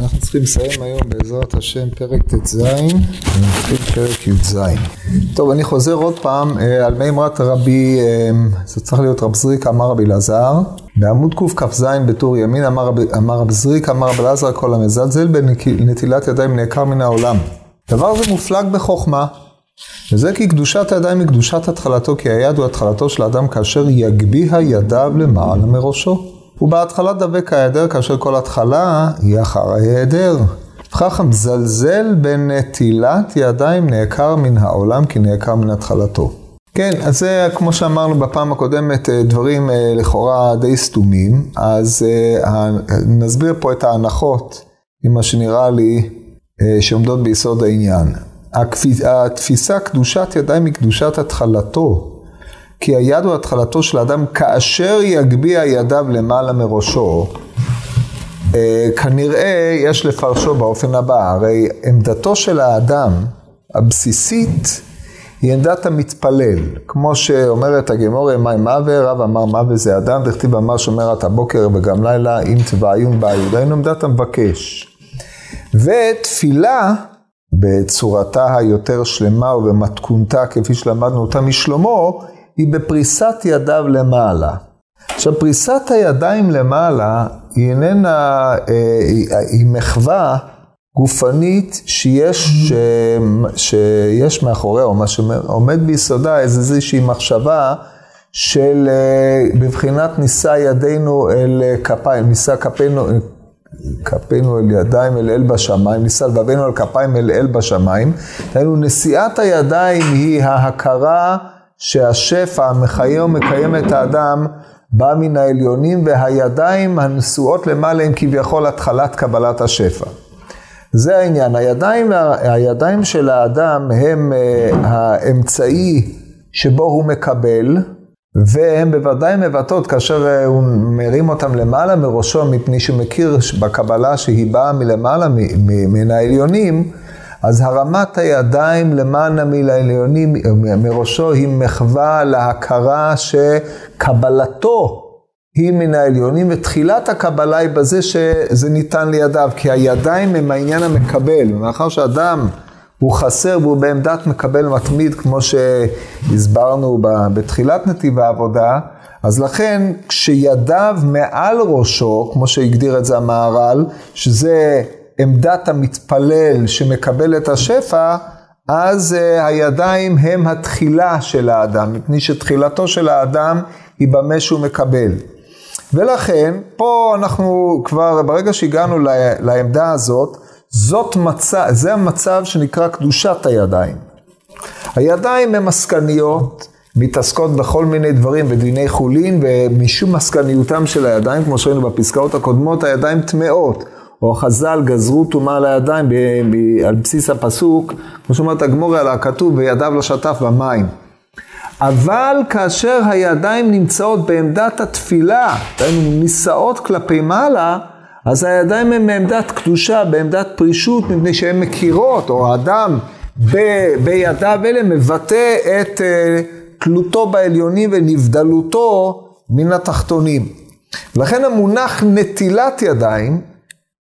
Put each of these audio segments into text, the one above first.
אנחנו צריכים לסיים היום בעזרת השם פרק ט"ז, ונתחיל פרק י"ז. טוב, אני חוזר עוד פעם אה, על מימרת רבי, אה, זה צריך להיות רב זריק אמר רבי אלעזר, בעמוד קכ"ז בטור ימין אמר רב זריק אמר רבי אלעזר כל המזלזל בנטילת ידיים נעקר מן העולם. דבר זה מופלג בחוכמה. וזה כי קדושת הידיים היא קדושת התחלתו, כי היד הוא התחלתו של האדם כאשר יגביה ידיו למעלה מראשו. ובהתחלה דבק ההיעדר, כאשר כל התחלה היא אחר ההיעדר. וכך המזלזל בנטילת ידיים נעקר מן העולם, כי נעקר מן התחלתו. כן, אז זה כמו שאמרנו בפעם הקודמת, אה, דברים אה, לכאורה די סתומים, אז אה, נסביר פה את ההנחות, עם מה שנראה לי שעומדות ביסוד העניין. התפיסה קדושת ידיים היא קדושת התחלתו. כי היד הוא התחלתו של האדם כאשר יגביה ידיו למעלה מראשו. אה, כנראה יש לפרשו באופן הבא, הרי עמדתו של האדם הבסיסית היא עמדת המתפלל, כמו שאומרת הגמורה, מה עם מווה, רב אמר מווה זה אדם, דכתיב אמר שומרת הבוקר וגם לילה, אם תבעיון בעיוד, היינו עמדת המבקש. ותפילה בצורתה היותר שלמה ובמתכונתה כפי שלמדנו אותה משלמה, היא בפריסת ידיו למעלה. עכשיו, פריסת הידיים למעלה היא איננה, אה, היא מחווה גופנית שיש, ש, שיש מאחוריה, או מה שעומד ביסודה, איזושהי מחשבה של אה, בבחינת נישא ידינו אל כפיים, נישא כפינו, כפינו אל ידיים אל אל בשמיים, נישא לבבינו אל כפיים אל אל בשמיים. נשיאת הידיים היא ההכרה שהשפע המחיה ומקיים את האדם בא מן העליונים והידיים הנשואות למעלה הם כביכול התחלת קבלת השפע. זה העניין, הידיים, הידיים של האדם הם uh, האמצעי שבו הוא מקבל, והן בוודאי מבטאות כאשר uh, הוא מרים אותם למעלה מראשו, מפני שהוא מכיר בקבלה שהיא באה מלמעלה מן העליונים, אז הרמת הידיים למען המיל העליונים מראשו היא מחווה להכרה שקבלתו היא מן העליונים, ותחילת הקבלה היא בזה שזה ניתן לידיו, כי הידיים הם העניין המקבל, ומאחר שאדם הוא חסר והוא בעמדת מקבל מתמיד, כמו שהסברנו בתחילת נתיב העבודה, אז לכן כשידיו מעל ראשו, כמו שהגדיר את זה המהר"ל, שזה עמדת המתפלל שמקבל את השפע, אז uh, הידיים הם התחילה של האדם, מפני שתחילתו של האדם היא במה שהוא מקבל. ולכן, פה אנחנו כבר, ברגע שהגענו לעמדה הזאת, זאת מצב, זה המצב שנקרא קדושת הידיים. הידיים הן עסקניות, מתעסקות בכל מיני דברים בדיני חולין, ומשום עסקניותם של הידיים, כמו שראינו בפסקאות הקודמות, הידיים טמאות. או חז"ל גזרו טומאה על הידיים על בסיס הפסוק, כמו שאומרת הגמורה על הכתוב, וידיו לא שטף במים. אבל כאשר הידיים נמצאות בעמדת התפילה, דהיינו נישאות כלפי מעלה, אז הידיים הן בעמדת קדושה, בעמדת פרישות, מפני שהן מכירות, או האדם ב- בידיו אלה מבטא את uh, תלותו בעליונים ונבדלותו מן התחתונים. לכן המונח נטילת ידיים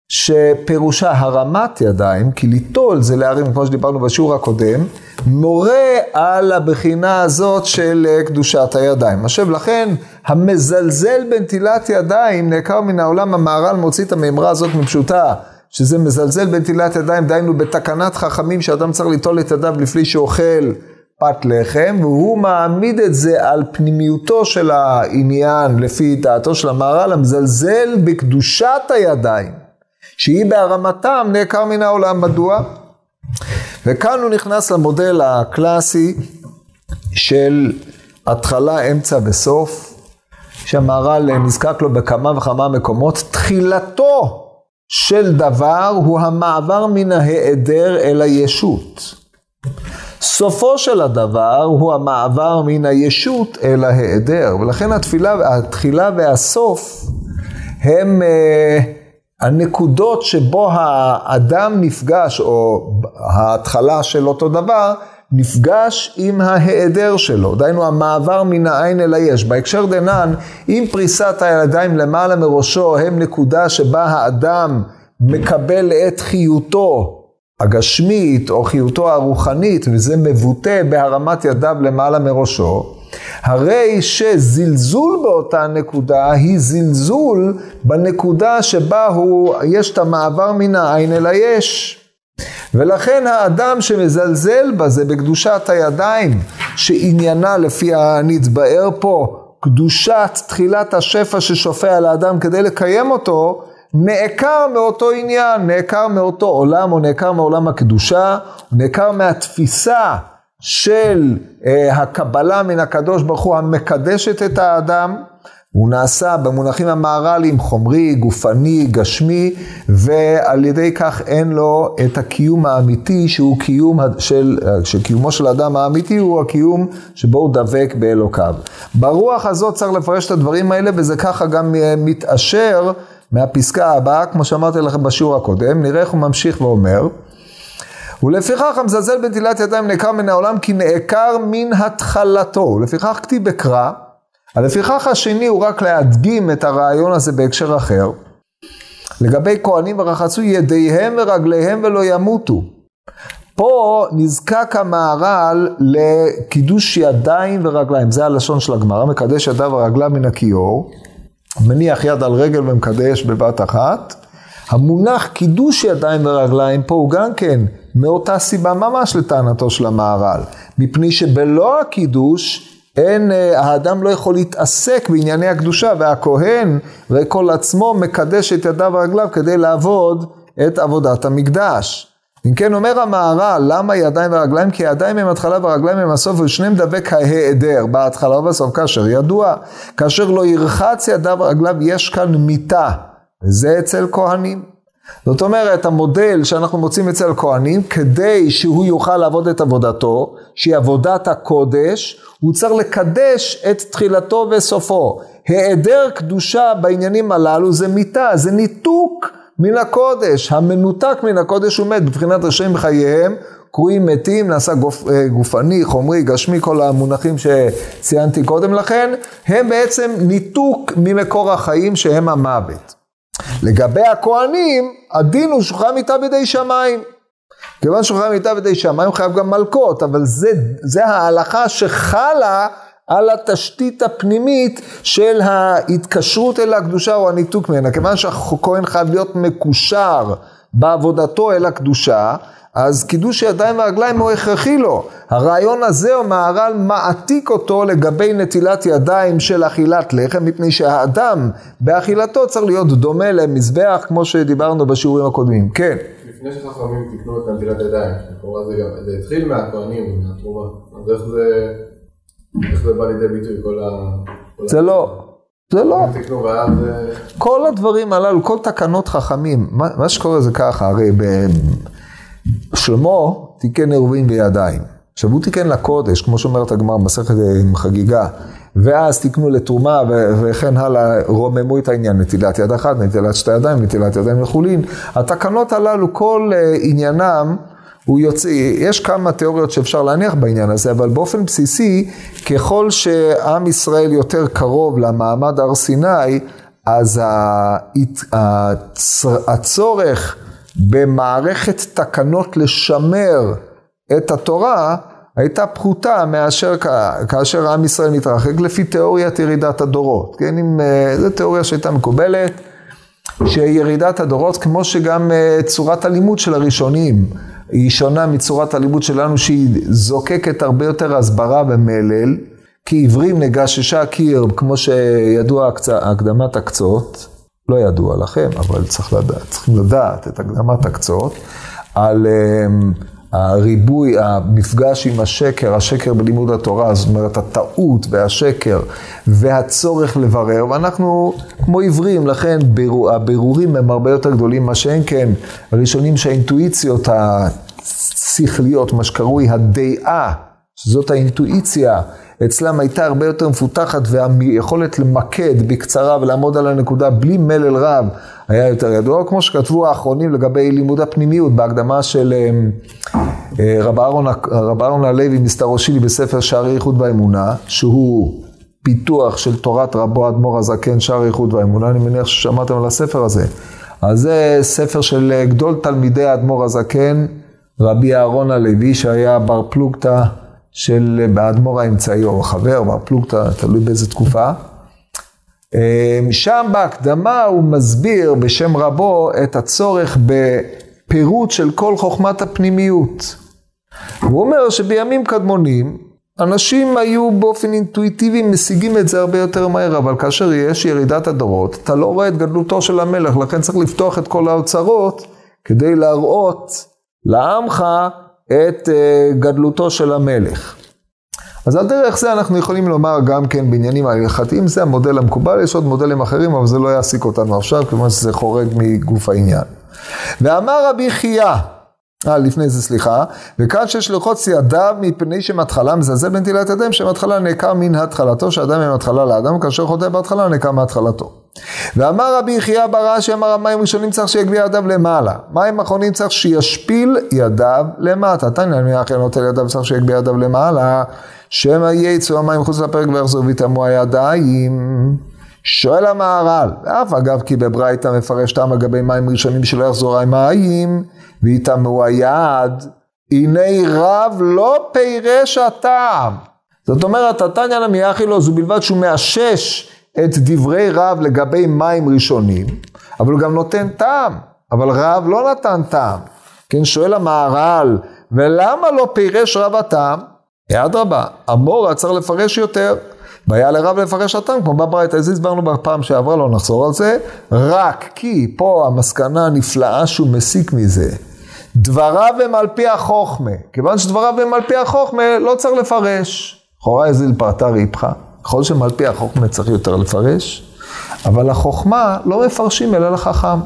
שפירושה הרמת ידיים, כי ליטול זה להרים, כמו שדיברנו בשיעור הקודם, מורה על הבחינה הזאת של אה, קדושת הידיים. עכשיו לכן, המזלזל בנטילת ידיים נעקר מן העולם, המהר"ל מוציא את המימרה הזאת מפשוטה, שזה מזלזל בנטילת ידיים, דהיינו בתקנת חכמים שאדם צריך ליטול את ידיו לפני שאוכל פת לחם, והוא מעמיד את זה על פנימיותו של העניין, לפי דעתו של המהר"ל, המזלזל בקדושת הידיים. שהיא בהרמתם נעקר מן העולם. מדוע? וכאן הוא נכנס למודל הקלאסי של התחלה, אמצע וסוף, שהמהר"ל נזקק לו בכמה וכמה מקומות. תחילתו של דבר הוא המעבר מן ההיעדר אל הישות. סופו של הדבר הוא המעבר מן הישות אל ההיעדר, ולכן התפילה, התחילה והסוף הם אה, הנקודות שבו האדם נפגש, או ההתחלה של אותו דבר, נפגש עם ההיעדר שלו, דהיינו המעבר מן העין אל היש. בהקשר דנן, אם פריסת הידיים למעלה מראשו הם נקודה שבה האדם מקבל את חיותו הגשמית או חיותו הרוחנית, וזה מבוטא בהרמת ידיו למעלה מראשו, הרי שזלזול באותה נקודה היא זלזול בנקודה שבה הוא, יש את המעבר מן העין אל היש. ולכן האדם שמזלזל בזה בקדושת הידיים, שעניינה לפי הנתבאר פה, קדושת תחילת השפע ששופע על האדם כדי לקיים אותו, נעקר מאותו עניין, נעקר מאותו עולם או נעקר מעולם הקדושה, נעקר מהתפיסה של אה, הקבלה מן הקדוש ברוך הוא המקדשת את האדם. הוא נעשה במונחים המהר"ליים חומרי, גופני, גשמי, ועל ידי כך אין לו את הקיום האמיתי שהוא קיום של, שקיומו של האדם האמיתי הוא הקיום שבו הוא דבק באלוקיו. ברוח הזאת צריך לפרש את הדברים האלה, וזה ככה גם אה, מתעשר מהפסקה הבאה, כמו שאמרתי לכם בשיעור הקודם, נראה איך הוא ממשיך ואומר. ולפיכך המזלזל בנטילת ידיים נעקר מן העולם כי נעקר מן התחלתו. ולפיכך כתיב בקרא, לפיכך השני הוא רק להדגים את הרעיון הזה בהקשר אחר. לגבי כהנים ורחצו ידיהם ורגליהם ולא ימותו. פה נזקק המהר"ל לקידוש ידיים ורגליים, זה הלשון של הגמרא, מקדש ידיו ורגליו מן הכיור, מניח יד על רגל ומקדש בבת אחת. המונח קידוש ידיים ורגליים פה הוא גם כן מאותה סיבה ממש לטענתו של המהר"ל, מפני שבלא הקידוש אין, אה, האדם לא יכול להתעסק בענייני הקדושה, והכהן וכל עצמו מקדש את ידיו ורגליו כדי לעבוד את עבודת המקדש. אם כן אומר המהר"ל, למה ידיים ורגליים? כי הידיים הם התחלה והרגליים הם הסוף, ושניהם דבק ההיעדר, בהתחלה ובסוף, כאשר ידוע. כאשר לא ירחץ ידיו ורגליו, יש כאן מיתה, וזה אצל כהנים. זאת אומרת, המודל שאנחנו מוצאים אצל כהנים, כדי שהוא יוכל לעבוד את עבודתו, שהיא עבודת הקודש, הוא צריך לקדש את תחילתו וסופו. היעדר קדושה בעניינים הללו זה מיתה, זה ניתוק מן הקודש. המנותק מן הקודש הוא מת, בבחינת רשעים בחייהם, קרויים מתים, נעשה גופ, אה, גופני, חומרי, גשמי, כל המונחים שציינתי קודם לכן, הם בעצם ניתוק ממקור החיים שהם המוות. לגבי הכהנים, הדין הוא שוכרה מיתה בידי שמיים. כיוון שוכרה מיתה בידי שמיים, חייב גם מלקות, אבל זה, זה ההלכה שחלה על התשתית הפנימית של ההתקשרות אל הקדושה או הניתוק ממנה. כיוון שהכהן חייב להיות מקושר בעבודתו אל הקדושה, אז קידוש הידיים והרגליים הוא הכרחי לו. הרעיון הזה, או מהר"ל מעתיק אותו לגבי נטילת ידיים של אכילת לחם, מפני שהאדם באכילתו צריך להיות דומה למזבח, כמו שדיברנו בשיעורים הקודמים. כן. לפני שחכמים תיקנו את נטילת ידיים, לכאורה זה גם, זה התחיל מהכהנים, מהתרומה. אז איך זה, איך זה בא לידי ביטוי כל ה... זה לא. זה לא. כל הדברים הללו, כל תקנות חכמים, מה, מה שקורה זה ככה, הרי ב... שלמה תיקן עירובין בידיים. עכשיו הוא תיקן לקודש, כמו שאומרת הגמר, מסכת עם חגיגה, ואז תיקנו לתרומה וכן הלאה, רוממו את העניין, נטילת יד אחת, נטילת שתי ידיים, נטילת ידיים לחולין. התקנות הללו, כל uh, עניינם, הוא יוצא, יש כמה תיאוריות שאפשר להניח בעניין הזה, אבל באופן בסיסי, ככל שעם ישראל יותר קרוב למעמד הר סיני, אז הצורך במערכת תקנות לשמר את התורה, הייתה פחותה מאשר כאשר עם ישראל מתרחק לפי תיאוריית ירידת הדורות. כן, אם, אה, זו תיאוריה שהייתה מקובלת, שירידת הדורות, כמו שגם אה, צורת הלימוד של הראשונים, היא שונה מצורת הלימוד שלנו, שהיא זוקקת הרבה יותר הסברה ומלל, כי עיוורים נגששה קיר, כמו שידוע הקדמת הקצות. לא ידוע לכם, אבל צריך לדעת, צריכים לדעת את הקדמת הקצות, על um, הריבוי, המפגש עם השקר, השקר בלימוד התורה, זאת אומרת הטעות והשקר והצורך לברר, ואנחנו כמו עיוורים, לכן בירור, הבירורים הם הרבה יותר גדולים, מה שאין כן, הראשונים שהאינטואיציות השכליות, מה שקרוי הדעה, שזאת האינטואיציה, אצלם הייתה הרבה יותר מפותחת והיכולת למקד בקצרה ולעמוד על הנקודה בלי מלל רב היה יותר ידוע, כמו שכתבו האחרונים לגבי לימוד הפנימיות בהקדמה של אה, אה, רב אהרון הלוי מסתרו שלי בספר שערי איכות והאמונה, שהוא פיתוח של תורת רבו אדמו"ר הזקן שער איכות והאמונה, אני מניח ששמעתם על הספר הזה. אז זה ספר של גדול תלמידי האדמו"ר הזקן, רבי אהרון הלוי, שהיה בר פלוגתא של האדמו"ר האמצעי, או חבר, בר פלוגתא, תלוי באיזה תקופה. אמ, שם בהקדמה הוא מסביר בשם רבו את הצורך בפירוט של כל חוכמת הפנימיות. הוא אומר שבימים קדמונים אנשים היו באופן אינטואיטיבי משיגים את זה הרבה יותר מהר, אבל כאשר יש ירידת הדורות, אתה לא רואה את גדלותו של המלך, לכן צריך לפתוח את כל האוצרות כדי להראות לעמך את אה, גדלותו של המלך. אז על דרך זה אנחנו יכולים לומר גם כן בעניינים ההלכתיים, זה המודל המקובל, יש עוד מודלים אחרים, אבל זה לא יעסיק אותנו עכשיו, כיוון שזה חורג מגוף העניין. ואמר רבי חייא, אה, לפני זה סליחה, וכאן שיש לרחוץ ידיו מפני שמהתחלה מזלזל בנטילת ידיים, שמהתחלה נעקר מן התחלתו, שאדם הם התחלה לאדם, כאשר חוטא בהתחלה נעקר מהתחלתו. ואמר רבי יחיא בר אשי, אמר המים ראשונים צריך שיגביה ידיו למעלה, מים אחרונים צריך שישפיל ידיו למטה. תניא אחי נוטל ידיו צריך שיגביה ידיו למעלה, שמא יצאו המים מחוץ לפרק ויחזרו ויטמאו הידיים. שואל המהר"ל, ואף אגב כי בברייתא מפרש טעם לגבי מים ראשונים שלא יחזור המים, ויטמאו היד, הנה רב לא פירש הטעם. זאת אומרת, התניא נמיאחי לו, זו בלבד שהוא מאשש את דברי רב לגבי מים ראשונים, אבל הוא גם נותן טעם, אבל רב לא נתן טעם. כן, שואל המהר"ל, ולמה לא פירש רב הטעם? אדרבה, אמורה צריך לפרש יותר. והיה לרב לפרש הטעם, כמו בברייתא, אז הסברנו בפעם שעברה, לא נחזור על זה, רק כי פה המסקנה הנפלאה שהוא מסיק מזה, דבריו הם על פי החוכמה. כיוון שדבריו הם על פי החוכמה, לא צריך לפרש. לכאורה איזה פרטה ריפחה. ככל שמעל פי החוכמה צריך יותר לפרש, אבל החוכמה לא מפרשים אלא לחכם.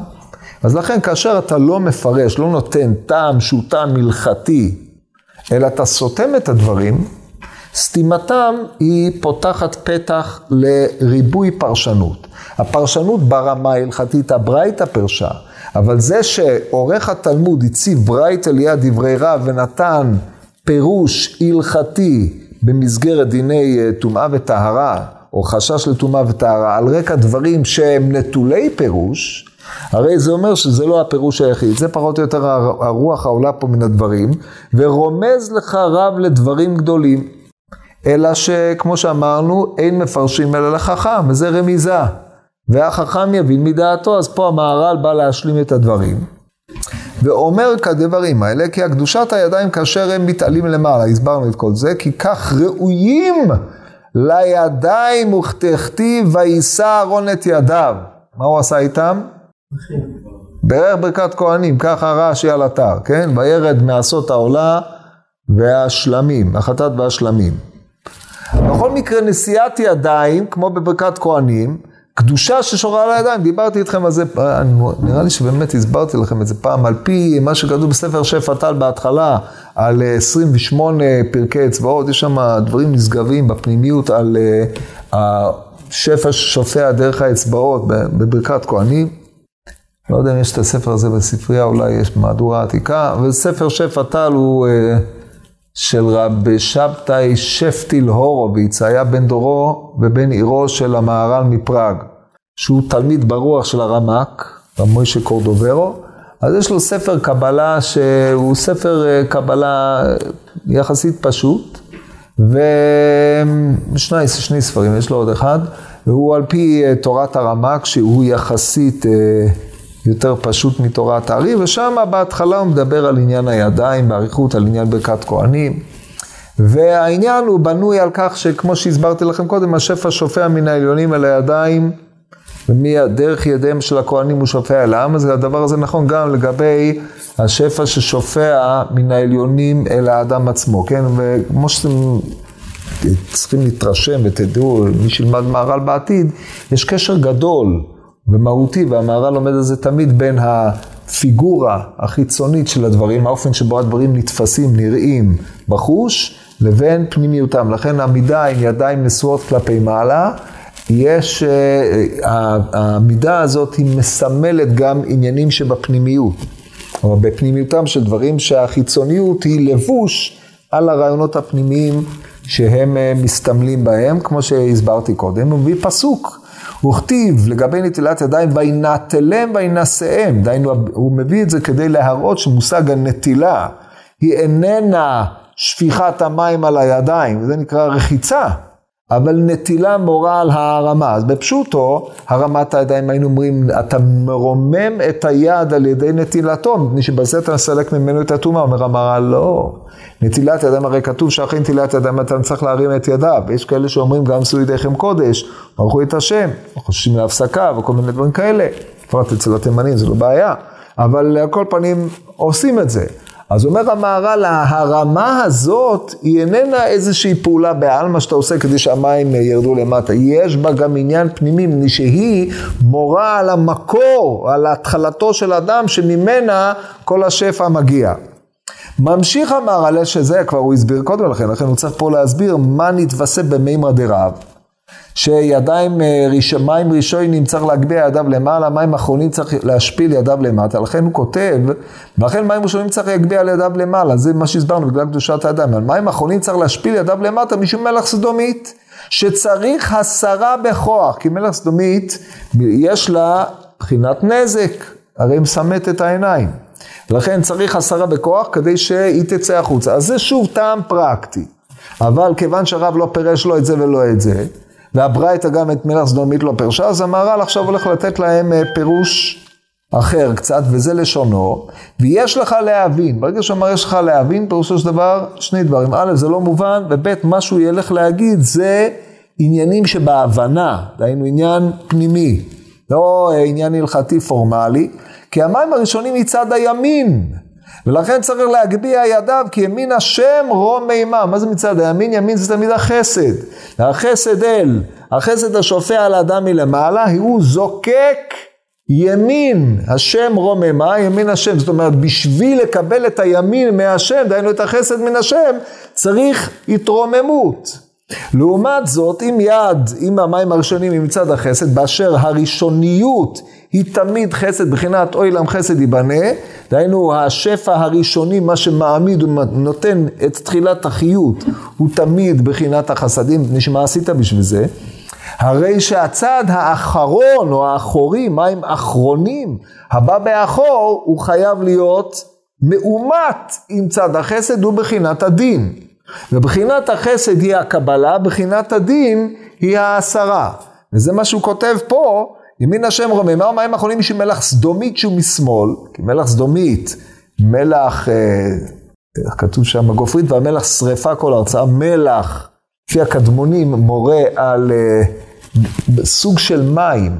אז לכן כאשר אתה לא מפרש, לא נותן טעם שהוא טעם הלכתי, אלא אתה סותם את הדברים, סתימתם היא פותחת פתח לריבוי פרשנות. הפרשנות ברמה ההלכתית, הברייתא פרשה, אבל זה שעורך התלמוד הציב ברייתא ליד דברי רב ונתן פירוש הלכתי במסגרת דיני אה, טומאה וטהרה, או חשש לטומאה וטהרה, על רקע דברים שהם נטולי פירוש, הרי זה אומר שזה לא הפירוש היחיד, זה פחות או יותר הרוח העולה פה מן הדברים, ורומז לך רב לדברים גדולים. אלא שכמו שאמרנו, אין מפרשים אלא לחכם, וזה רמיזה. והחכם יבין מדעתו, אז פה המהר"ל בא להשלים את הדברים. ואומר כדברים האלה, כי הקדושת הידיים כאשר הם מתעלים למעלה, הסברנו את כל זה, כי כך ראויים לידיים וכתכתיב ויישא אהרון את ידיו. מה הוא עשה איתם? בערך ברכת כהנים, ככה רש"י על אתר, כן? וירד מעשות העולה והשלמים, החטאת והשלמים. בכל מקרה נשיאת ידיים, כמו בברכת כהנים, קדושה ששורה על הידיים, דיברתי איתכם על זה, נראה לי שבאמת הסברתי לכם את זה פעם, על פי מה שכתוב בספר שפע טל בהתחלה, על 28 פרקי אצבעות, יש שם דברים נשגבים בפנימיות על אה, השפע ששופע דרך האצבעות בברכת כהנים. לא יודע אם יש את הספר הזה בספרייה, אולי יש במהדורה עתיקה, וספר שפע טל הוא... של רב שבתאי שפטיל הורוביץ, היה בן דורו ובן עירו של המהר"ל מפראג, שהוא תלמיד ברוח של הרמ"ק, רב מוישה קורדוברו, אז יש לו ספר קבלה שהוא ספר אה, קבלה אה, יחסית פשוט, ושני שני ספרים, יש לו עוד אחד, והוא על פי אה, תורת הרמ"ק, שהוא יחסית יותר פשוט מתורת הארי, ושם בהתחלה הוא מדבר על עניין הידיים, באריכות על עניין ברכת כהנים. והעניין הוא בנוי על כך שכמו שהסברתי לכם קודם, השפע שופע מן העליונים אל הידיים, ומדרך ידיהם של הכהנים הוא שופע אל העם, אז הדבר הזה נכון גם לגבי השפע ששופע מן העליונים אל האדם עצמו, כן? וכמו שאתם צריכים להתרשם ותדעו, מי שילמד מהר"ל בעתיד, יש קשר גדול ומהותי, והמהר"ל לומד על זה תמיד בין הפיגורה החיצונית של הדברים, האופן שבו הדברים נתפסים, נראים בחוש, לבין פנימיותם. לכן עמידה עם ידיים נשואות כלפי מעלה, יש, אה, העמידה הזאת היא מסמלת גם עניינים שבפנימיות. אבל בפנימיותם של דברים שהחיצוניות היא לבוש על הרעיונות הפנימיים שהם אה, מסתמלים בהם, כמו שהסברתי קודם, הוא מביא פסוק. וכתיב לגבי נטילת ידיים, וינטלם וינשאם, דהיינו, הוא מביא את זה כדי להראות שמושג הנטילה היא איננה שפיכת המים על הידיים, זה נקרא רחיצה. אבל נטילה מורה על ההרמה. אז בפשוטו, הרמת הידיים היינו אומרים, אתה מרומם את היד על ידי נטילתו, מפני שבזה אתה מסלק ממנו את הטומאה. אומר המהר"ל, לא. נטילת ידיים, הרי כתוב שאחרי נטילת ידיים אתה צריך להרים את ידיו. יש כאלה שאומרים גם שאו ידיכם קודש, ברכו את השם, חוששים להפסקה וכל מיני דברים כאלה. בפרט אצל התימנים זה לא בעיה. אבל על כל פנים עושים את זה. אז אומר המהר"ל, הרמה הזאת היא איננה איזושהי פעולה בעלמא שאתה עושה כדי שהמים ירדו למטה. יש בה גם עניין פנימי, מפני שהיא מורה על המקור, על התחלתו של אדם שממנה כל השפע מגיע. ממשיך המהר"ל, שזה כבר הוא הסביר קודם לכן, לכן הוא צריך פה להסביר מה נתווסף במימרא דרב. שידיים, אה, מים ראשונים צריך להגביה ידיו למעלה, מים אחרונים צריך להשפיל ידיו למטה, לכן הוא כותב, ולכן מים ראשונים צריך להגביה ידיו למעלה, זה מה שהסברנו בגלל קדושת הידיים, על מים אחרונים צריך להשפיל ידיו למטה משום מלח סדומית, שצריך הסרה בכוח, כי מלח סדומית יש לה בחינת נזק, הרי היא מסמאת את העיניים. לכן צריך הסרה בכוח כדי שהיא תצא החוצה. אז זה שוב טעם פרקטי. אבל כיוון שהרב לא פירש לא את זה ולא את זה, והברייתא גם את מלח סדומית לא פירשה, אז המהר"ל עכשיו הולך לתת להם אה, פירוש אחר קצת, וזה לשונו, ויש לך להבין, ברגע שאומר יש לך להבין, פירושו של דבר שני דברים, א', זה לא מובן, וב', מה שהוא ילך להגיד זה עניינים שבהבנה, דהיינו עניין פנימי, לא אה, עניין הלכתי פורמלי, כי המים הראשונים מצד הימין. ולכן צריך להגביה ידיו, כי ימין השם רום מימה. מה זה מצד הימין? ימין זה תמיד החסד. החסד אל, החסד השופע על האדם מלמעלה, הוא זוקק ימין השם רוממה, ימין השם. זאת אומרת, בשביל לקבל את הימין מהשם, דהיינו את החסד מן השם, צריך התרוממות. לעומת זאת, אם יד, אם המים הראשונים הם מצד החסד, באשר הראשוניות היא תמיד חסד, בחינת אוי לם חסד ייבנה, דהיינו השפע הראשוני, מה שמעמיד ונותן את תחילת החיות, הוא תמיד בחינת החסדים, שמה עשית בשביל זה? הרי שהצד האחרון או האחורי, מים אחרונים, הבא באחור, הוא חייב להיות מאומת עם צד החסד, הוא בחינת הדין. ובחינת החסד היא הקבלה, בחינת הדין היא העשרה. וזה מה שהוא כותב פה, ימין השם רומם, מה המים האחרונים בשביל מלח סדומית שהוא משמאל, כי מלח סדומית, מלח, אה, איך כתוב שם, גופרית והמלח שרפה כל הרצאה, מלח, לפי הקדמונים, מורה על אה, סוג של מים.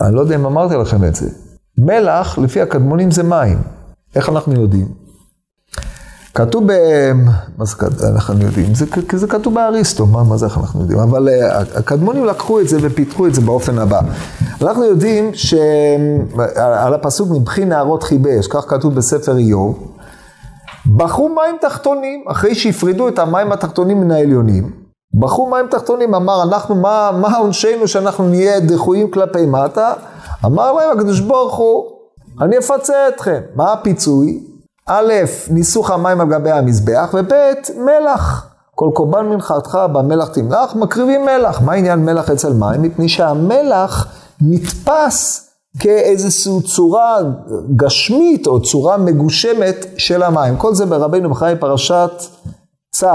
אני לא יודע אם אמרתי לכם את זה. מלח, לפי הקדמונים זה מים. איך אנחנו יודעים? כתוב ב... מה זה אנחנו יודעים? זה, זה כתוב באריסטו, מה, מה זה איך אנחנו יודעים? אבל uh, הקדמונים לקחו את זה ופיתחו את זה באופן הבא. אנחנו יודעים שעל הפסוק מבחי נערות חיבש, כך כתוב בספר איוב, בחרו מים תחתונים, אחרי שהפרידו את המים התחתונים מן העליונים, בחרו מים תחתונים, אמר, אנחנו, מה, מה עונשנו שאנחנו נהיה דחויים כלפי מטה? אמר להם הקדוש ברוך הוא, אני אפצה אתכם. מה הפיצוי? א', ניסוך המים על גבי המזבח, וב', מלח. כל קורבן מנחתך במלח תמלח, מקריבים מלח. מה עניין מלח אצל מים? מפני שהמלח נתפס כאיזושהי צורה גשמית או צורה מגושמת של המים. כל זה ברבינו בחיי פרשת צו,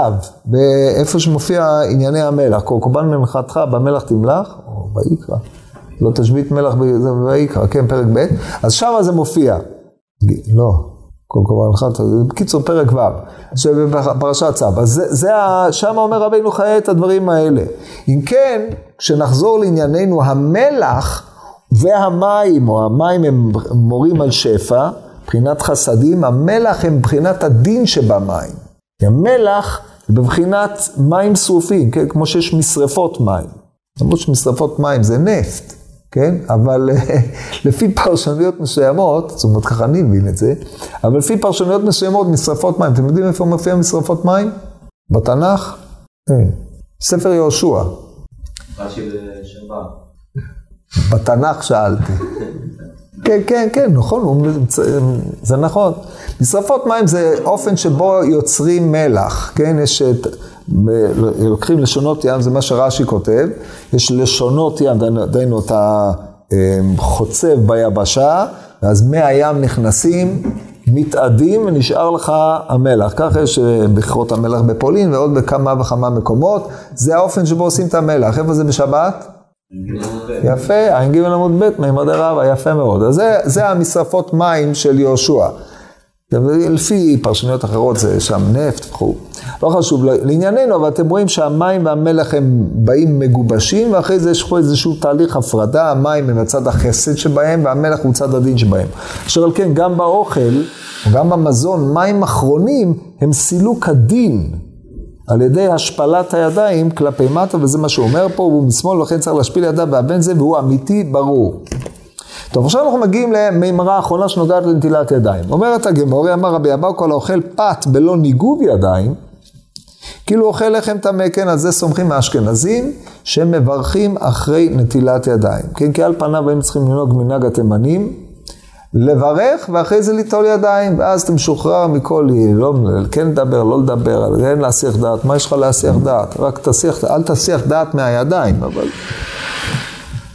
באיפה שמופיע ענייני המלח. כל קורבן מנחתך במלח תמלח, או ויקרא. לא תשבית מלח ויקרא, כן, פרק ב', אז שם זה מופיע. לא. כל קורבן אחד, בקיצור פרק ו', בפרשת צו. זה, זה שם אומר רבינו חיי את הדברים האלה. אם כן, כשנחזור לענייננו, המלח והמים, או המים הם מורים על שפע, מבחינת חסדים, המלח הם מבחינת הדין שבמים. המלח בבחינת מים שרופים, כן? כמו שיש משרפות מים. למרות שמשרפות מים זה נפט. כן? אבל לפי פרשנויות מסוימות, זאת אומרת ככה אני מבין את זה, אבל לפי פרשנויות מסוימות משרפות מים, אתם יודעים איפה מופיע משרפות מים? בתנ"ך? כן. ספר יהושע. בתנ"ך שאלתי. כן, כן, כן, נכון, זה נכון. משרפות מים זה אופן שבו יוצרים מלח, כן? יש את לוקחים לשונות ים, זה מה שרש"י כותב, יש לשונות ים, דהיינו את החוצב ביבשה, ואז מי הים נכנסים, מתאדים ונשאר לך המלח. ככה יש אה, בכרות המלח בפולין ועוד בכמה וכמה מקומות. זה האופן שבו עושים את המלח. איפה זה בשבת? יפה, ע"ג עמוד ב', מימדי רבה, יפה מאוד. אז זה, זה המשרפות מים של יהושע. לפי פרשניות אחרות זה שם נפט וכו'. לא חשוב, לענייננו, אבל אתם רואים שהמים והמלח הם באים מגובשים, ואחרי זה יש פה איזשהו תהליך הפרדה, המים הם הצד החסד שבהם, והמלח הוא צד הדין שבהם. אשר על כן, גם באוכל, גם במזון, מים אחרונים הם סילוק הדין. על ידי השפלת הידיים כלפי מטה, וזה מה שהוא אומר פה, הוא משמאל, ולכן צריך להשפיל ידיו והבן זה, והוא אמיתי, ברור. טוב, עכשיו אנחנו מגיעים למימרה האחרונה שנוגעת לנטילת ידיים. אומרת הגמורי, אמר רבי אבאו, כל האוכל פת בלא ניגוב ידיים, כאילו אוכל לחם טמא, כן, על זה סומכים האשכנזים, שמברכים אחרי נטילת ידיים. כן, כי על פניו היינו צריכים לנהוג מנהג התימנים, לברך ואחרי זה ליטול ידיים, ואז אתה משוחרר מכל, לא, כן לדבר, לא לדבר, כן להסיח דעת, מה יש לך להסיח דעת? רק תסיח, אל תסיח דעת מהידיים, אבל...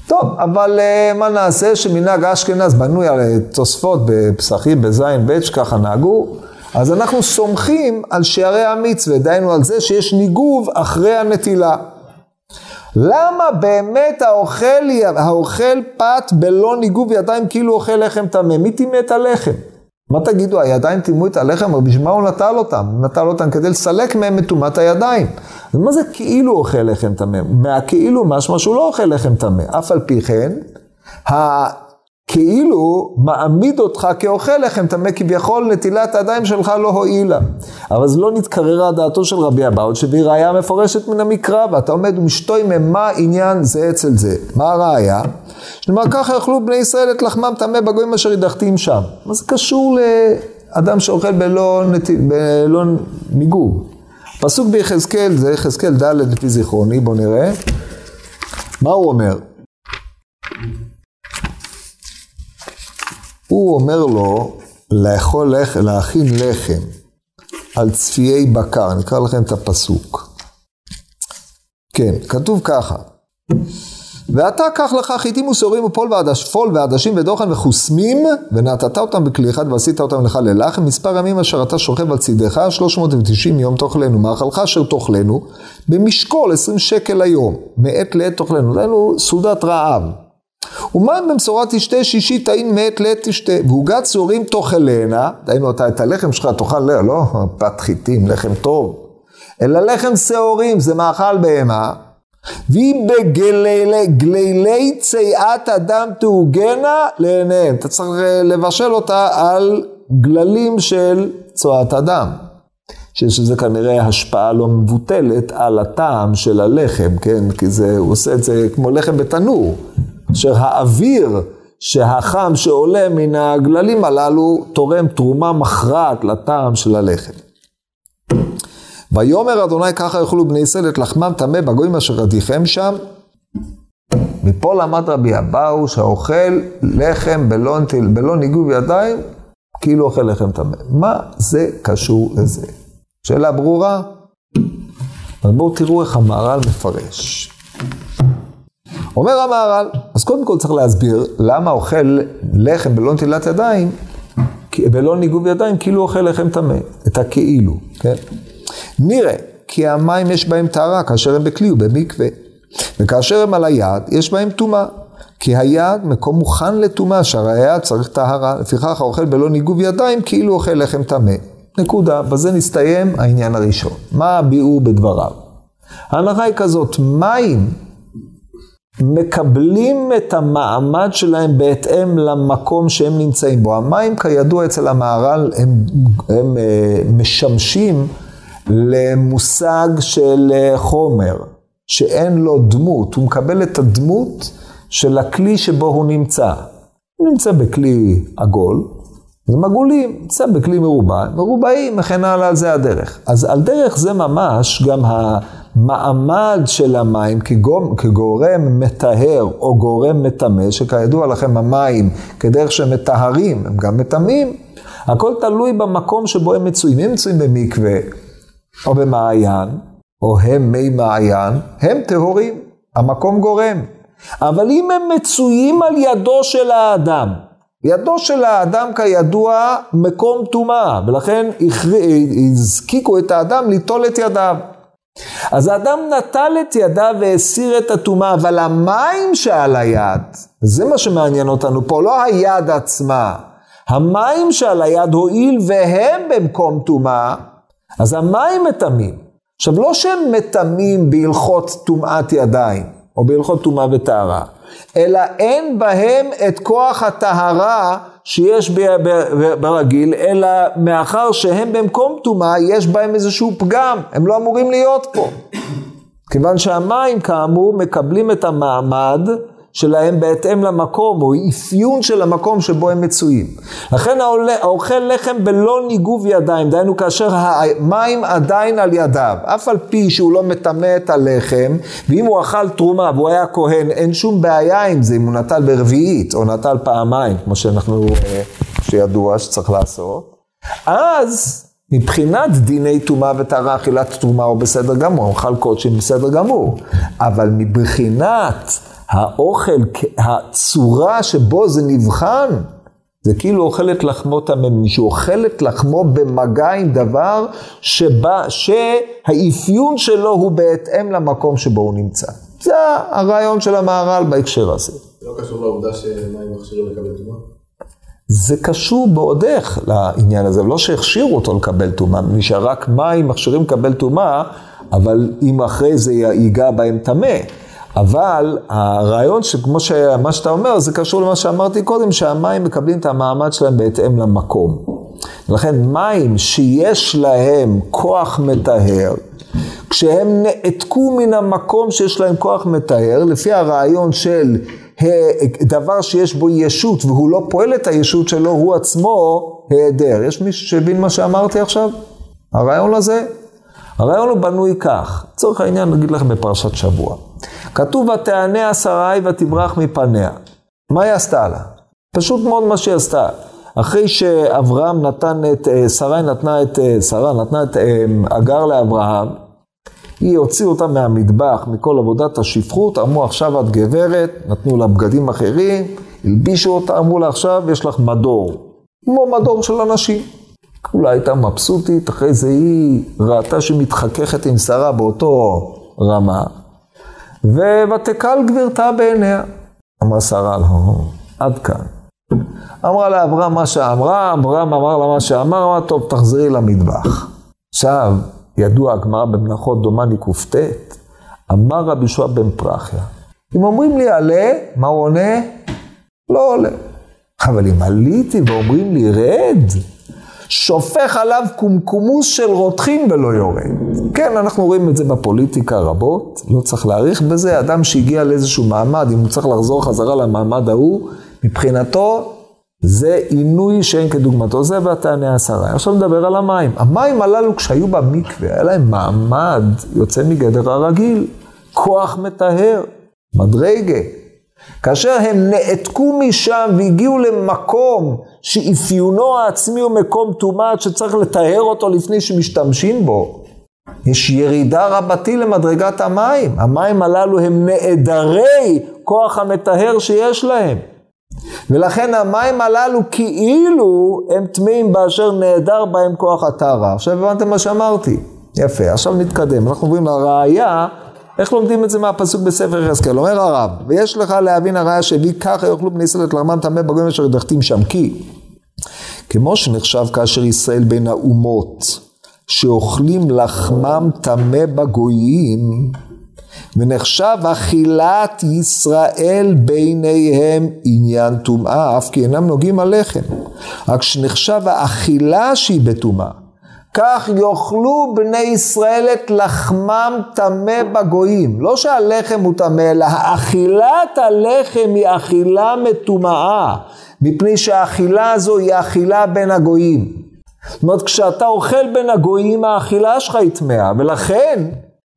טוב, אבל uh, מה נעשה שמנהג אשכנז בנוי על תוספות בפסחים, בזין, ב', שככה נהגו, אז אנחנו סומכים על שערי המצווה, דהיינו על זה שיש ניגוב אחרי הנטילה. למה באמת האוכל, האוכל פת בלא ניגוב ידיים כאילו אוכל לחם טמא? מי טימא את הלחם? מה תגידו, הידיים טימאו את הלחם, אבל בשביל מה הוא נטל אותם? הוא נטל אותם כדי לסלק מהם את טומאת הידיים. ומה זה כאילו אוכל לחם טמא? מהכאילו משמע שהוא לא אוכל לחם טמא. אף על פי כן, כאילו מעמיד אותך כאוכל לחם טמא, כביכול נטילת הידיים שלך לא הועילה. אבל זה לא נתקררה דעתו של רבי אבאוד, שהביא ראייה מפורשת מן המקרא, ואתה עומד ומשתוי ממה עניין זה אצל זה. מה הראייה? שנאמר ככה יאכלו בני ישראל את לחמם טמא בגויים אשר הדחתים שם. מה זה קשור לאדם שאוכל בלא, נת... בלא ניגוב? פסוק ביחזקאל, זה יחזקאל ד' לפי זיכרוני, בואו נראה. מה הוא אומר? הוא אומר לו לאכול לחם, להכין לחם על צפיי בקר, אני אקרא לכם את הפסוק. כן, כתוב ככה. ואתה קח לך חיטים ושעורים ופול ועדש, פול ועדשים ודוחן וחוסמים, ונתת אותם בכלי אחד ועשית אותם לך ללחם, מספר ימים אשר אתה שוכב על צידך, 390 יום תאכלנו, מאכלך אשר תאכלנו, במשקול 20 שקל היום, מעת לעת תאכלנו, דהיינו סעודת רעב. ומים במשורה תשתה שישי טעין מעת לעת תשתה, ועוגת צהורים תאכלנה, דהיינו אתה את הלחם שלך תאכל, לא, לא פת חיטים, לחם טוב, אלא לחם שעורים, זה מאכל בהמה, והיא בגלילי צייעת אדם תעוגנה לעיניהם. אתה צריך לבשל אותה על גללים של צואת אדם. שיש לזה כנראה השפעה לא מבוטלת על הטעם של הלחם, כן? כי זה, הוא עושה את זה כמו לחם בתנור. אשר האוויר שהחם שעולה מן הגללים הללו תורם תרומה מכרעת לטעם של הלחם. ויאמר אדוני ככה יאכלו בני ישראל את לחמם טמא בגויים אשר עדיכם שם. מפה למד רבי אבאו שהאוכל לחם בלא, בלא ניגוב ידיים כאילו אוכל לחם טמא. מה זה קשור לזה? שאלה ברורה? אז בואו תראו איך המהר"ל מפרש. אומר המהר"ל, אז קודם כל צריך להסביר למה אוכל לחם בלא נטילת ידיים, בלא ניגוב ידיים, כאילו אוכל לחם טמא, את הכאילו, כן? נראה כי המים יש בהם טהרה כאשר הם בכלי ובמקווה, וכאשר הם על היד יש בהם טומאה. כי היד מקום מוכן לטומאה, שהרי היד צריך טהרה, לפיכך האוכל בלא ניגוב ידיים כאילו אוכל לחם טמא. נקודה, בזה נסתיים העניין הראשון. מה הביאור בדבריו? ההנחה היא כזאת, מים מקבלים את המעמד שלהם בהתאם למקום שהם נמצאים בו. המים כידוע אצל המהר"ל הם, הם, הם אה, משמשים למושג של אה, חומר, שאין לו דמות, הוא מקבל את הדמות של הכלי שבו הוא נמצא. הוא נמצא בכלי עגול, זה מגולים, נמצא בכלי מרובע, מרובעים וכן הלאה, זה הדרך. אז על דרך זה ממש גם המעמד של המים כגורם, כגורם מטהר או גורם מטמא, שכידוע לכם המים כדרך שהם מטהרים, הם גם מטמאים, הכל תלוי במקום שבו הם מצויים. אם הם מצויים במקווה, או במעיין, או הם מי מעיין, הם טהורים, המקום גורם. אבל אם הם מצויים על ידו של האדם, ידו של האדם כידוע מקום טומאה, ולכן הזקיקו את האדם ליטול את ידיו. אז האדם נטל את ידיו והסיר את הטומאה, אבל המים שעל היד, זה מה שמעניין אותנו פה, לא היד עצמה. המים שעל היד הואיל והם במקום טומאה, אז המים מטמאים. עכשיו, לא שהם מטמאים בהלכות טומאת ידיים, או בהלכות טומאה וטהרה, אלא אין בהם את כוח הטהרה שיש ברגיל, אלא מאחר שהם במקום טומאה, יש בהם איזשהו פגם, הם לא אמורים להיות פה. כיוון שהמים כאמור מקבלים את המעמד שלהם בהתאם למקום, או אפיון של המקום שבו הם מצויים. לכן האוכל לחם בלא ניגוב ידיים, דהיינו כאשר המים עדיין על ידיו, אף על פי שהוא לא מטמא את הלחם, ואם הוא אכל תרומה והוא היה כהן, אין שום בעיה עם זה, אם הוא נטל ברביעית, או נטל פעמיים, כמו שאנחנו, אה, שידוע שצריך לעשות. אז מבחינת דיני טומאה וטהרה, אכילת תרומה הוא בסדר גמור, אכל קודשים בסדר גמור, אבל מבחינת האוכל, הצורה שבו זה נבחן, זה כאילו אוכל את לחמו טמא, מישהו אוכל את לחמו במגע עם דבר שבא, שהאפיון שלו הוא בהתאם למקום שבו הוא נמצא. זה הרעיון של המהר"ל בהקשר הזה. זה לא קשור לעובדה שמים מכשירים לקבל טומאה? זה קשור בעוד איך לעניין הזה, לא שהכשירו אותו לקבל טומאה, מי שרק מים מכשירים לקבל טומאה, אבל אם אחרי זה ייגע בהם טמא. אבל הרעיון שכמו שמה שאתה אומר, זה קשור למה שאמרתי קודם, שהמים מקבלים את המעמד שלהם בהתאם למקום. לכן מים שיש להם כוח מטהר, כשהם נעתקו מן המקום שיש להם כוח מטהר, לפי הרעיון של דבר שיש בו ישות והוא לא פועל את הישות שלו, הוא עצמו היעדר. יש מישהו שהבין מה שאמרתי עכשיו? הרעיון הזה? הרעיון הוא בנוי כך, לצורך העניין נגיד לכם בפרשת שבוע. כתוב ותענה שרי ותברח מפניה. מה היא עשתה לה? פשוט מאוד מה שהיא עשתה. אחרי שאברהם נתן את, אה, שרי נתנה את, אה, שרה נתנה את אה, אגר לאברהם, היא הוציאה אותה מהמטבח, מכל עבודת השפחות, אמרו עכשיו את גברת, נתנו לה בגדים אחרים, הלבישו אותה, אמרו לה עכשיו יש לך מדור, כמו מדור של אנשים. כולה הייתה מבסוטית, אחרי זה היא ראתה שהיא מתחככת עם שרה באותו רמה, ותקל גבירתה בעיניה. אמרה שרה לא, עד כאן. אמרה לאברהם מה שאמרה, אברהם אמר לה מה שאמר, אמרה, טוב, תחזרי למטבח. עכשיו, ידוע הגמרא במנחות דומני קט, אמר רבי שועה בן פרחיה, אם אומרים לי עלה, מה הוא עונה? לא עולה. אבל אם עליתי ואומרים לי רד, שופך עליו קומקומוס של רותחין ולא יורד. כן, אנחנו רואים את זה בפוליטיקה רבות, לא צריך להעריך בזה. אדם שהגיע לאיזשהו מעמד, אם הוא צריך לחזור חזרה למעמד ההוא, מבחינתו זה עינוי שאין כדוגמתו, זה והתענה עשרה. עכשיו נדבר על המים. המים הללו כשהיו במקווה, היה להם מעמד יוצא מגדר הרגיל, כוח מטהר, מדרגה. כאשר הם נעתקו משם והגיעו למקום שאפיונו העצמי הוא מקום טומאה שצריך לטהר אותו לפני שמשתמשים בו, יש ירידה רבתי למדרגת המים. המים הללו הם נעדרי כוח המטהר שיש להם. ולכן המים הללו כאילו הם טמאים באשר נעדר בהם כוח הטהרה. עכשיו הבנתם מה שאמרתי? יפה, עכשיו נתקדם. אנחנו עוברים לראייה איך לומדים את זה מהפסוק בספר יחזקאל? אומר הרב, ויש לך להבין הראיה שהביא ככה יאכלו בני ישראל את לחמם טמא בגויים אשר ידחתים שם. כי כמו שנחשב כאשר ישראל בין האומות שאוכלים לחמם טמא בגויים, ונחשב אכילת ישראל ביניהם עניין טומאה, אף כי אינם נוגעים על לחם. רק שנחשב האכילה שהיא בטומאה. כך יאכלו בני ישראל את לחמם טמא בגויים. לא שהלחם הוא טמא, אלא האכילת הלחם היא אכילה מטומאה, מפני שהאכילה הזו היא אכילה בין הגויים. זאת אומרת, כשאתה אוכל בין הגויים, האכילה שלך היא טמאה, ולכן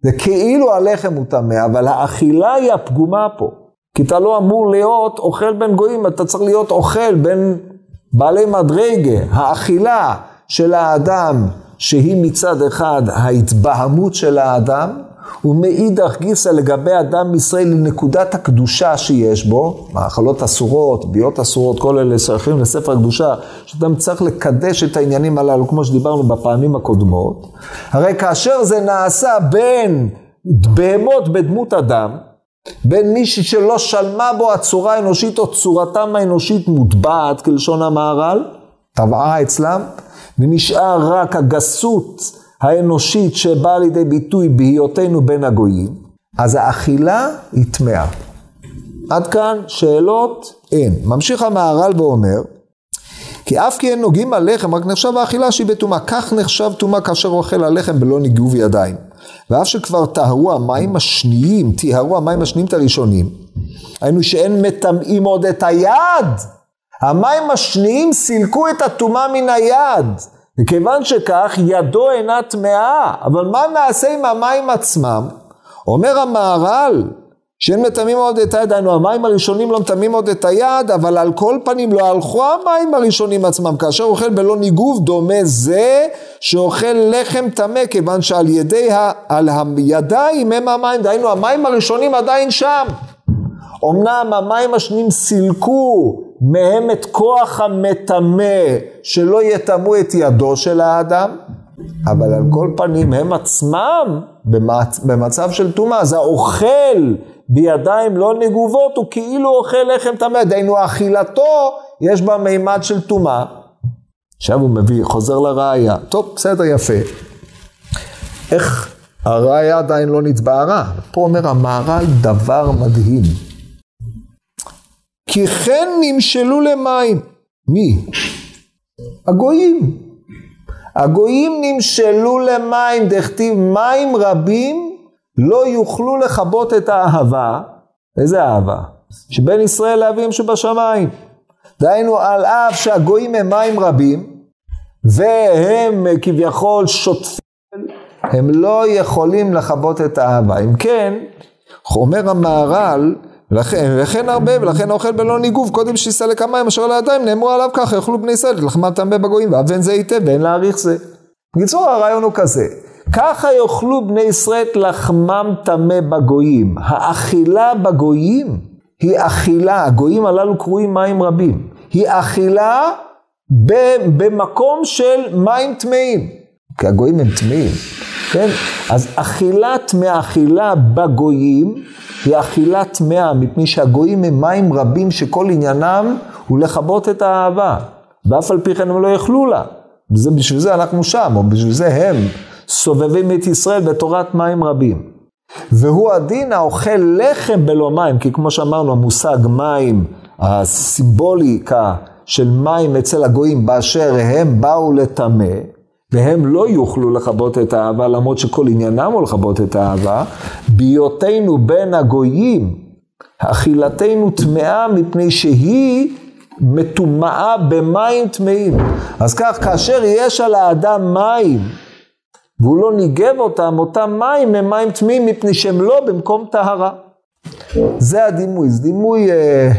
זה כאילו הלחם הוא טמא, אבל האכילה היא הפגומה פה. כי אתה לא אמור להיות אוכל בין גויים, אתה צריך להיות אוכל בין בעלי מדרגה, האכילה. של האדם, שהיא מצד אחד ההתבהמות של האדם, ומאידך גיסא לגבי אדם מישראל לנקודת הקדושה שיש בו, מאכלות אסורות, ביאות אסורות, כל אלה שייכים לספר הקדושה, שאדם צריך לקדש את העניינים הללו, כמו שדיברנו בפעמים הקודמות. הרי כאשר זה נעשה בין בהמות בדמות אדם, בין מישהי שלא שלמה בו הצורה האנושית או צורתם האנושית מוטבעת, כלשון המהר"ל, טבעה אצלם, ונשאר רק הגסות האנושית שבאה לידי ביטוי בהיותנו בין הגויים, אז האכילה היא טמאה. עד כאן שאלות אין. ממשיך המהר"ל ואומר, כי אף כי אין נוגעים על רק נחשב האכילה שהיא בטומאה. כך נחשב טומאה כאשר אוכל הלחם בלא ניגוב ידיים. ואף שכבר טהרו המים השניים, טיהרו המים השניים את הראשונים, היינו שאין מטמאים עוד את היד. המים השניים סילקו את הטומאה מן היד. וכיוון שכך, ידו אינה טמאה. אבל מה נעשה עם המים עצמם? אומר המהר"ל, שאין מטמאים עוד את היד, היינו המים הראשונים לא מטמאים עוד את היד, אבל על כל פנים לא הלכו המים הראשונים עצמם, כאשר אוכל בלא ניגוב, דומה זה שאוכל לחם טמא, כיוון שעל ידי, ה, על הידיים הם המים, דהיינו המים הראשונים עדיין שם. אמנם המים השניים סילקו מהם את כוח המטמא, שלא יטמאו את ידו של האדם, אבל על כל פנים הם עצמם במצ... במצב של טומאה, אז האוכל בידיים לא נגובות הוא כאילו אוכל לחם טמא, דהיינו אכילתו יש בה מימד של טומאה. עכשיו הוא מביא, חוזר לראיה, טוב בסדר יפה. איך הראיה עדיין לא נתבהרה? פה אומר המהר"ל דבר מדהים. כי כן נמשלו למים. מי? הגויים. הגויים נמשלו למים, דכתיב מים רבים לא יוכלו לכבות את האהבה. איזה אהבה? שבין ישראל לאביהם שבשמיים. דהיינו, על אף שהגויים הם מים רבים, והם כביכול שוטפים, הם לא יכולים לכבות את האהבה. אם כן, אומר המהר"ל, ולכן, וכן הרבה, ולכן האוכל בלא ניגוב, קודם שיסלק המים אשר על הידיים, נאמרו עליו ככה, יאכלו בני ישראל את לחמם טמא בגויים, ואף זה היטב, ואין להעריך זה. בקיצור, הרעיון הוא כזה, ככה יאכלו בני ישראל לחמם טמא בגויים. האכילה בגויים היא אכילה, הגויים הללו קרויים מים רבים, היא אכילה במקום של מים טמאים, כי הגויים הם טמאים, כן? אז אכילה טמאה, אכילה בגויים, היא אכילה טמאה, מפני שהגויים הם מים רבים שכל עניינם הוא לכבות את האהבה, ואף על פי כן הם לא יאכלו לה. וזה, בשביל זה אנחנו שם, או בשביל זה הם סובבים את ישראל בתורת מים רבים. והוא הדין האוכל לחם בלא מים, כי כמו שאמרנו, המושג מים, הסימבוליקה של מים אצל הגויים באשר הם באו לטמא, והם לא יוכלו לכבות את האהבה, למרות שכל עניינם הוא לכבות את האהבה, בהיותנו בין הגויים, אכילתנו טמאה מפני שהיא מטומאה במים טמאים. אז כך, כאשר יש על האדם מים, והוא לא ניגב אותם, אותם מים הם מים טמאים מפני שהם לא במקום טהרה. זה הדימוי, זה דימוי אה,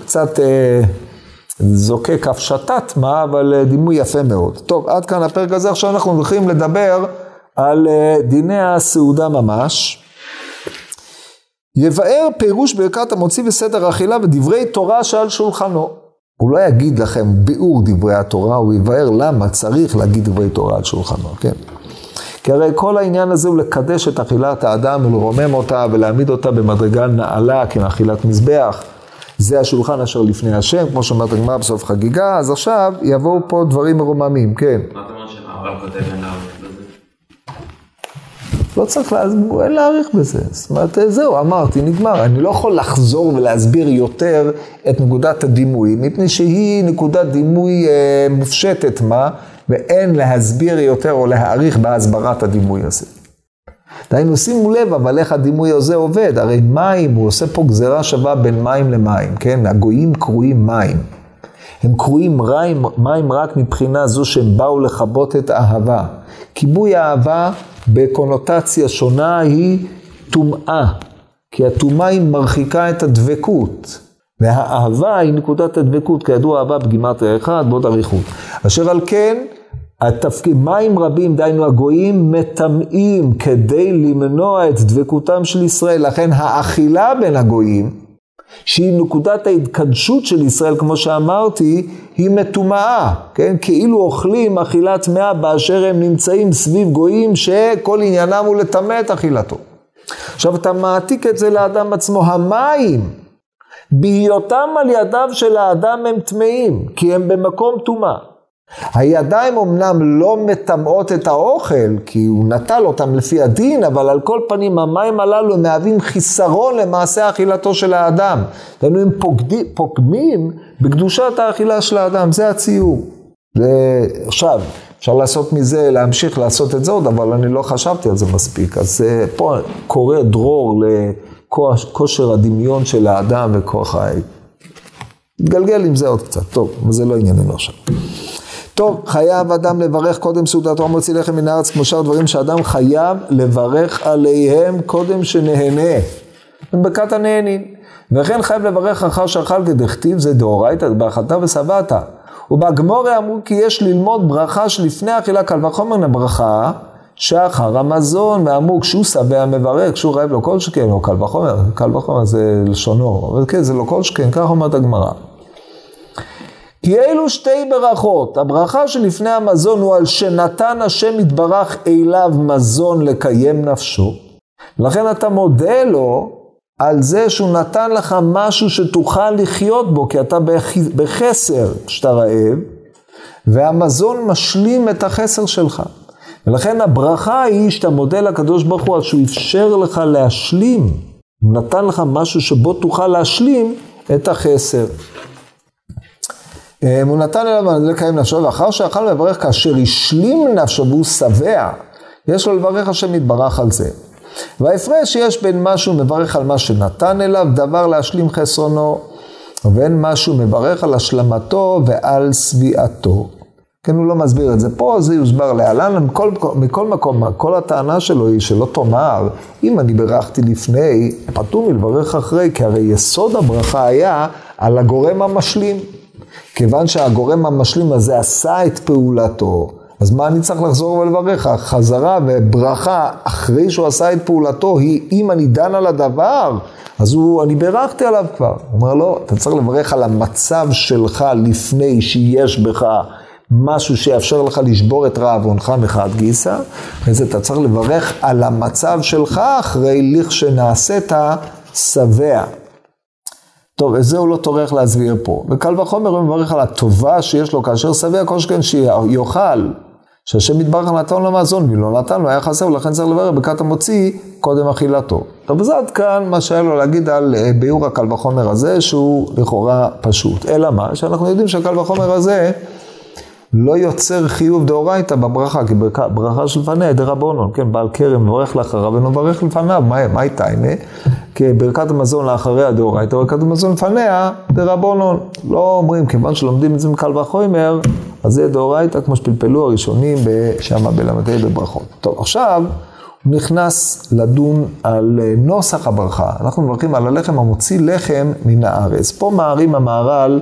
קצת אה, זוקק הפשטת מה, אבל אה, דימוי יפה מאוד. טוב, עד כאן הפרק הזה, עכשיו אנחנו הולכים לדבר על אה, דיני הסעודה ממש. יבאר פירוש ברכת המוציא וסדר אכילה ודברי תורה שעל שולחנו. הוא לא יגיד לכם ביאור דברי התורה, הוא יבאר למה צריך להגיד דברי תורה על שולחנו, כן? כי הרי כל העניין הזה הוא לקדש את אכילת האדם ולרומם אותה ולהעמיד אותה במדרגה נעלה כמאכילת מזבח. זה השולחן אשר לפני השם, כמו שאומרת הגמרא בסוף חגיגה, אז עכשיו יבואו פה דברים מרוממים, כן. מה אתה אומר שהרב כותב? לא צריך להסביר, אין להאריך בזה. זאת אומרת, זהו, אמרתי, נגמר. אני לא יכול לחזור ולהסביר יותר את נקודת הדימוי, מפני שהיא נקודת דימוי אה, מופשטת, מה? ואין להסביר יותר או להעריך בהסברת הדימוי הזה. דהיינו, שימו לב, אבל איך הדימוי הזה עובד? הרי מים, הוא עושה פה גזירה שווה בין מים למים, כן? הגויים קרויים מים. הם קרויים מים, מים רק מבחינה זו שהם באו לכבות את האהבה. כיבוי האהבה בקונוטציה שונה היא טומאה. כי הטומאה היא מרחיקה את הדבקות. והאהבה היא נקודת הדבקות, כידוע אהבה בגימטריה אחד, בעוד אריכות. אשר על כן, התפקיד, מים רבים, דהיינו הגויים, מטמאים כדי למנוע את דבקותם של ישראל. לכן האכילה בין הגויים, שהיא נקודת ההתקדשות של ישראל, כמו שאמרתי, היא מטומאה, כן? כאילו אוכלים אכילה טמאה באשר הם נמצאים סביב גויים שכל עניינם הוא לטמא את אכילתו. עכשיו אתה מעתיק את זה לאדם עצמו, המים, בהיותם על ידיו של האדם הם טמאים, כי הם במקום טומאה. הידיים אמנם לא מטמאות את האוכל, כי הוא נטל אותם לפי הדין, אבל על כל פנים המים הללו מהווים חיסרון למעשה אכילתו של האדם. דהיינו הם פוגמים בקדושת האכילה של האדם, זה הציור. זה, עכשיו, אפשר לעשות מזה, להמשיך לעשות את זה עוד, אבל אני לא חשבתי על זה מספיק. אז פה קורא דרור לכושר הדמיון של האדם וכוח ה... נתגלגל עם זה עוד קצת, טוב, אבל זה לא ענייננו עכשיו. טוב, חייב אדם לברך קודם סעודתו המוציא לחם מן הארץ, כמו שאר דברים שאדם חייב לברך עליהם קודם שנהנה. ברכת הנהנין. וכן חייב לברך אחר שאכל כדכתיב, זה דאורייתא, באכלת ושבעת. ובגמורי אמרו כי יש ללמוד ברכה שלפני אכילה קל וחומר לברכה, שאחר המזון, ואמרו כשהוא שבע מברך, כשהוא רעב לו כל שכן, או קל וחומר, קל וחומר זה לשונו, אבל כן, זה לא כל שכן, כך אומרת הגמרא. כי אלו שתי ברכות, הברכה שלפני המזון הוא על שנתן השם יתברך אליו מזון לקיים נפשו, לכן אתה מודה לו על זה שהוא נתן לך משהו שתוכל לחיות בו, כי אתה בחסר כשאתה רעב, והמזון משלים את החסר שלך. ולכן הברכה היא שאתה מודה לקדוש ברוך הוא על שהוא אפשר לך להשלים, הוא נתן לך משהו שבו תוכל להשלים את החסר. אה, הוא נתן אליו לקיים נפשו, ואחר שאכל לברך כאשר השלים נפשו והוא שבע, יש לו לברך השם יתברך על זה. וההפרש שיש בין מה שהוא מברך על מה שנתן אליו, דבר להשלים חסרונו, ובין מה שהוא מברך על השלמתו ועל שביעתו. כן, הוא לא מסביר את זה פה, זה יוסבר להלן, מכל, מכל מקום, כל הטענה שלו היא שלא תאמר, אם אני בירכתי לפני, פטור מלברך אחרי, כי הרי יסוד הברכה היה על הגורם המשלים. כיוון שהגורם המשלים הזה עשה את פעולתו, אז מה אני צריך לחזור ולברך? החזרה וברכה אחרי שהוא עשה את פעולתו היא, אם אני דן על הדבר, אז הוא, אני בירכתי עליו כבר. הוא אומר, לא, אתה צריך לברך על המצב שלך לפני שיש בך משהו שיאפשר לך לשבור את רעבונך מחד גיסא, אחרי זה אתה צריך לברך על המצב שלך אחרי לכשנעשית שבע. טוב, את זה הוא לא טורח להסביר פה. וקל וחומר הוא מברך על הטובה שיש לו כאשר שבע כל שכן שיאכל. שהשם יתברך נתן לו מזון, ולא נתן לו, היה חסר, ולכן צריך לברך ברכת המוציא קודם אכילתו. טוב, אז עד כאן מה שהיה לו להגיד על אה, ביאור הקל וחומר הזה, שהוא לכאורה פשוט. אלא מה? שאנחנו יודעים שהקל וחומר הזה לא יוצר חיוב דאורייתא בברכה, כי ברכה, שלפניה דרבנון, כן, בעל כרם מברך לאחריו ונברך לפניו, מה, הייתה, הנה? כי ברכת המזון לאחריה דאורייתא, ברכת המזון לפניה דרבנון. לא אומרים, כיוון שלומדים את זה מקל וחומר, אז זה דאורייתא, כמו שפלפלו הראשונים שמה בל"ה בברכות. טוב, עכשיו הוא נכנס לדון על אה, נוסח הברכה. אנחנו מברכים על הלחם המוציא לחם מן הארץ. פה מערים המהר"ל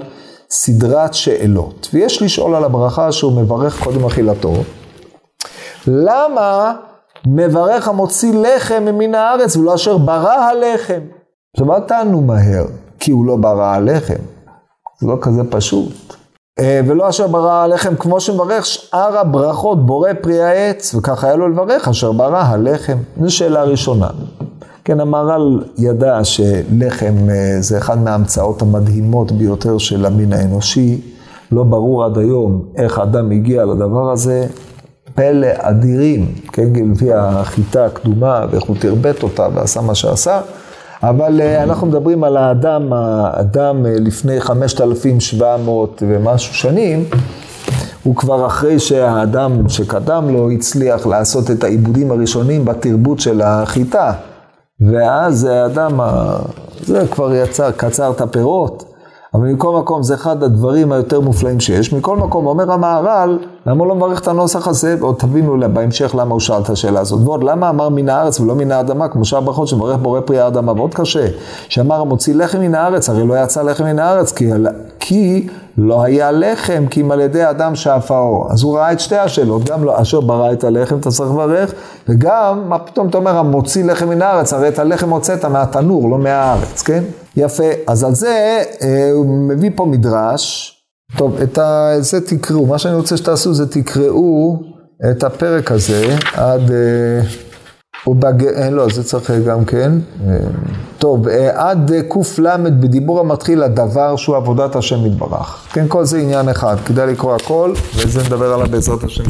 סדרת שאלות, ויש לשאול על הברכה שהוא מברך קודם אכילתו. למה מברך המוציא לחם מן הארץ ולא אשר ברא הלחם? עכשיו אל תענו מהר, כי הוא לא ברא הלחם. זה לא כזה פשוט. אה, ולא אשר ברא הלחם כמו שמברך שאר הברכות בורא פרי העץ, וככה היה לו לברך אשר ברא הלחם. זו שאלה ראשונה. כן, המהר"ל ידע שלחם אה, זה אחד מההמצאות המדהימות ביותר של המין האנושי. לא ברור עד היום איך האדם הגיע לדבר הזה. פלא אדירים, כן, לפי החיטה הקדומה, ואיך הוא תרבט אותה ועשה מה שעשה. אבל אה, אנחנו מדברים על האדם, האדם אה, לפני 5,700 ומשהו שנים, הוא כבר אחרי שהאדם שקדם לו הצליח לעשות את העיבודים הראשונים בתרבות של החיטה. ואז האדם, זה כבר יצר, קצר את הפירות, אבל מכל מקום זה אחד הדברים היותר מופלאים שיש. מכל מקום אומר המהר"ל, למה הוא לא מברך את הנוסח הזה? ועוד תבינו בהמשך למה הוא שאל את השאלה הזאת. ועוד למה אמר מן הארץ ולא מן האדמה, כמו שאר ברכות שמברך בורא פרי האדמה. ועוד קשה, שאמר המוציא לחם מן הארץ, הרי לא יצא לחם מן הארץ, כי, כי לא היה לחם, כי אם על ידי אדם שאף האור. אז הוא ראה את שתי השאלות, גם לא, אשר ברא את הלחם, אתה צריך לברך, וגם, מה פתאום אתה אומר, המוציא לחם מן הארץ, הרי את הלחם הוצאת מהתנור, לא מהארץ, כן? יפה. אז על זה אה, הוא מביא פה מדרש. טוב, את ה, זה תקראו, מה שאני רוצה שתעשו זה תקראו את הפרק הזה עד... אה, ובג... אה, לא, זה צריך גם כן. טוב, עד קל בדיבור המתחיל הדבר שהוא עבודת השם יתברך. כן, כל זה עניין אחד, כדאי לקרוא הכל, וזה נדבר עליו בעזרת השם.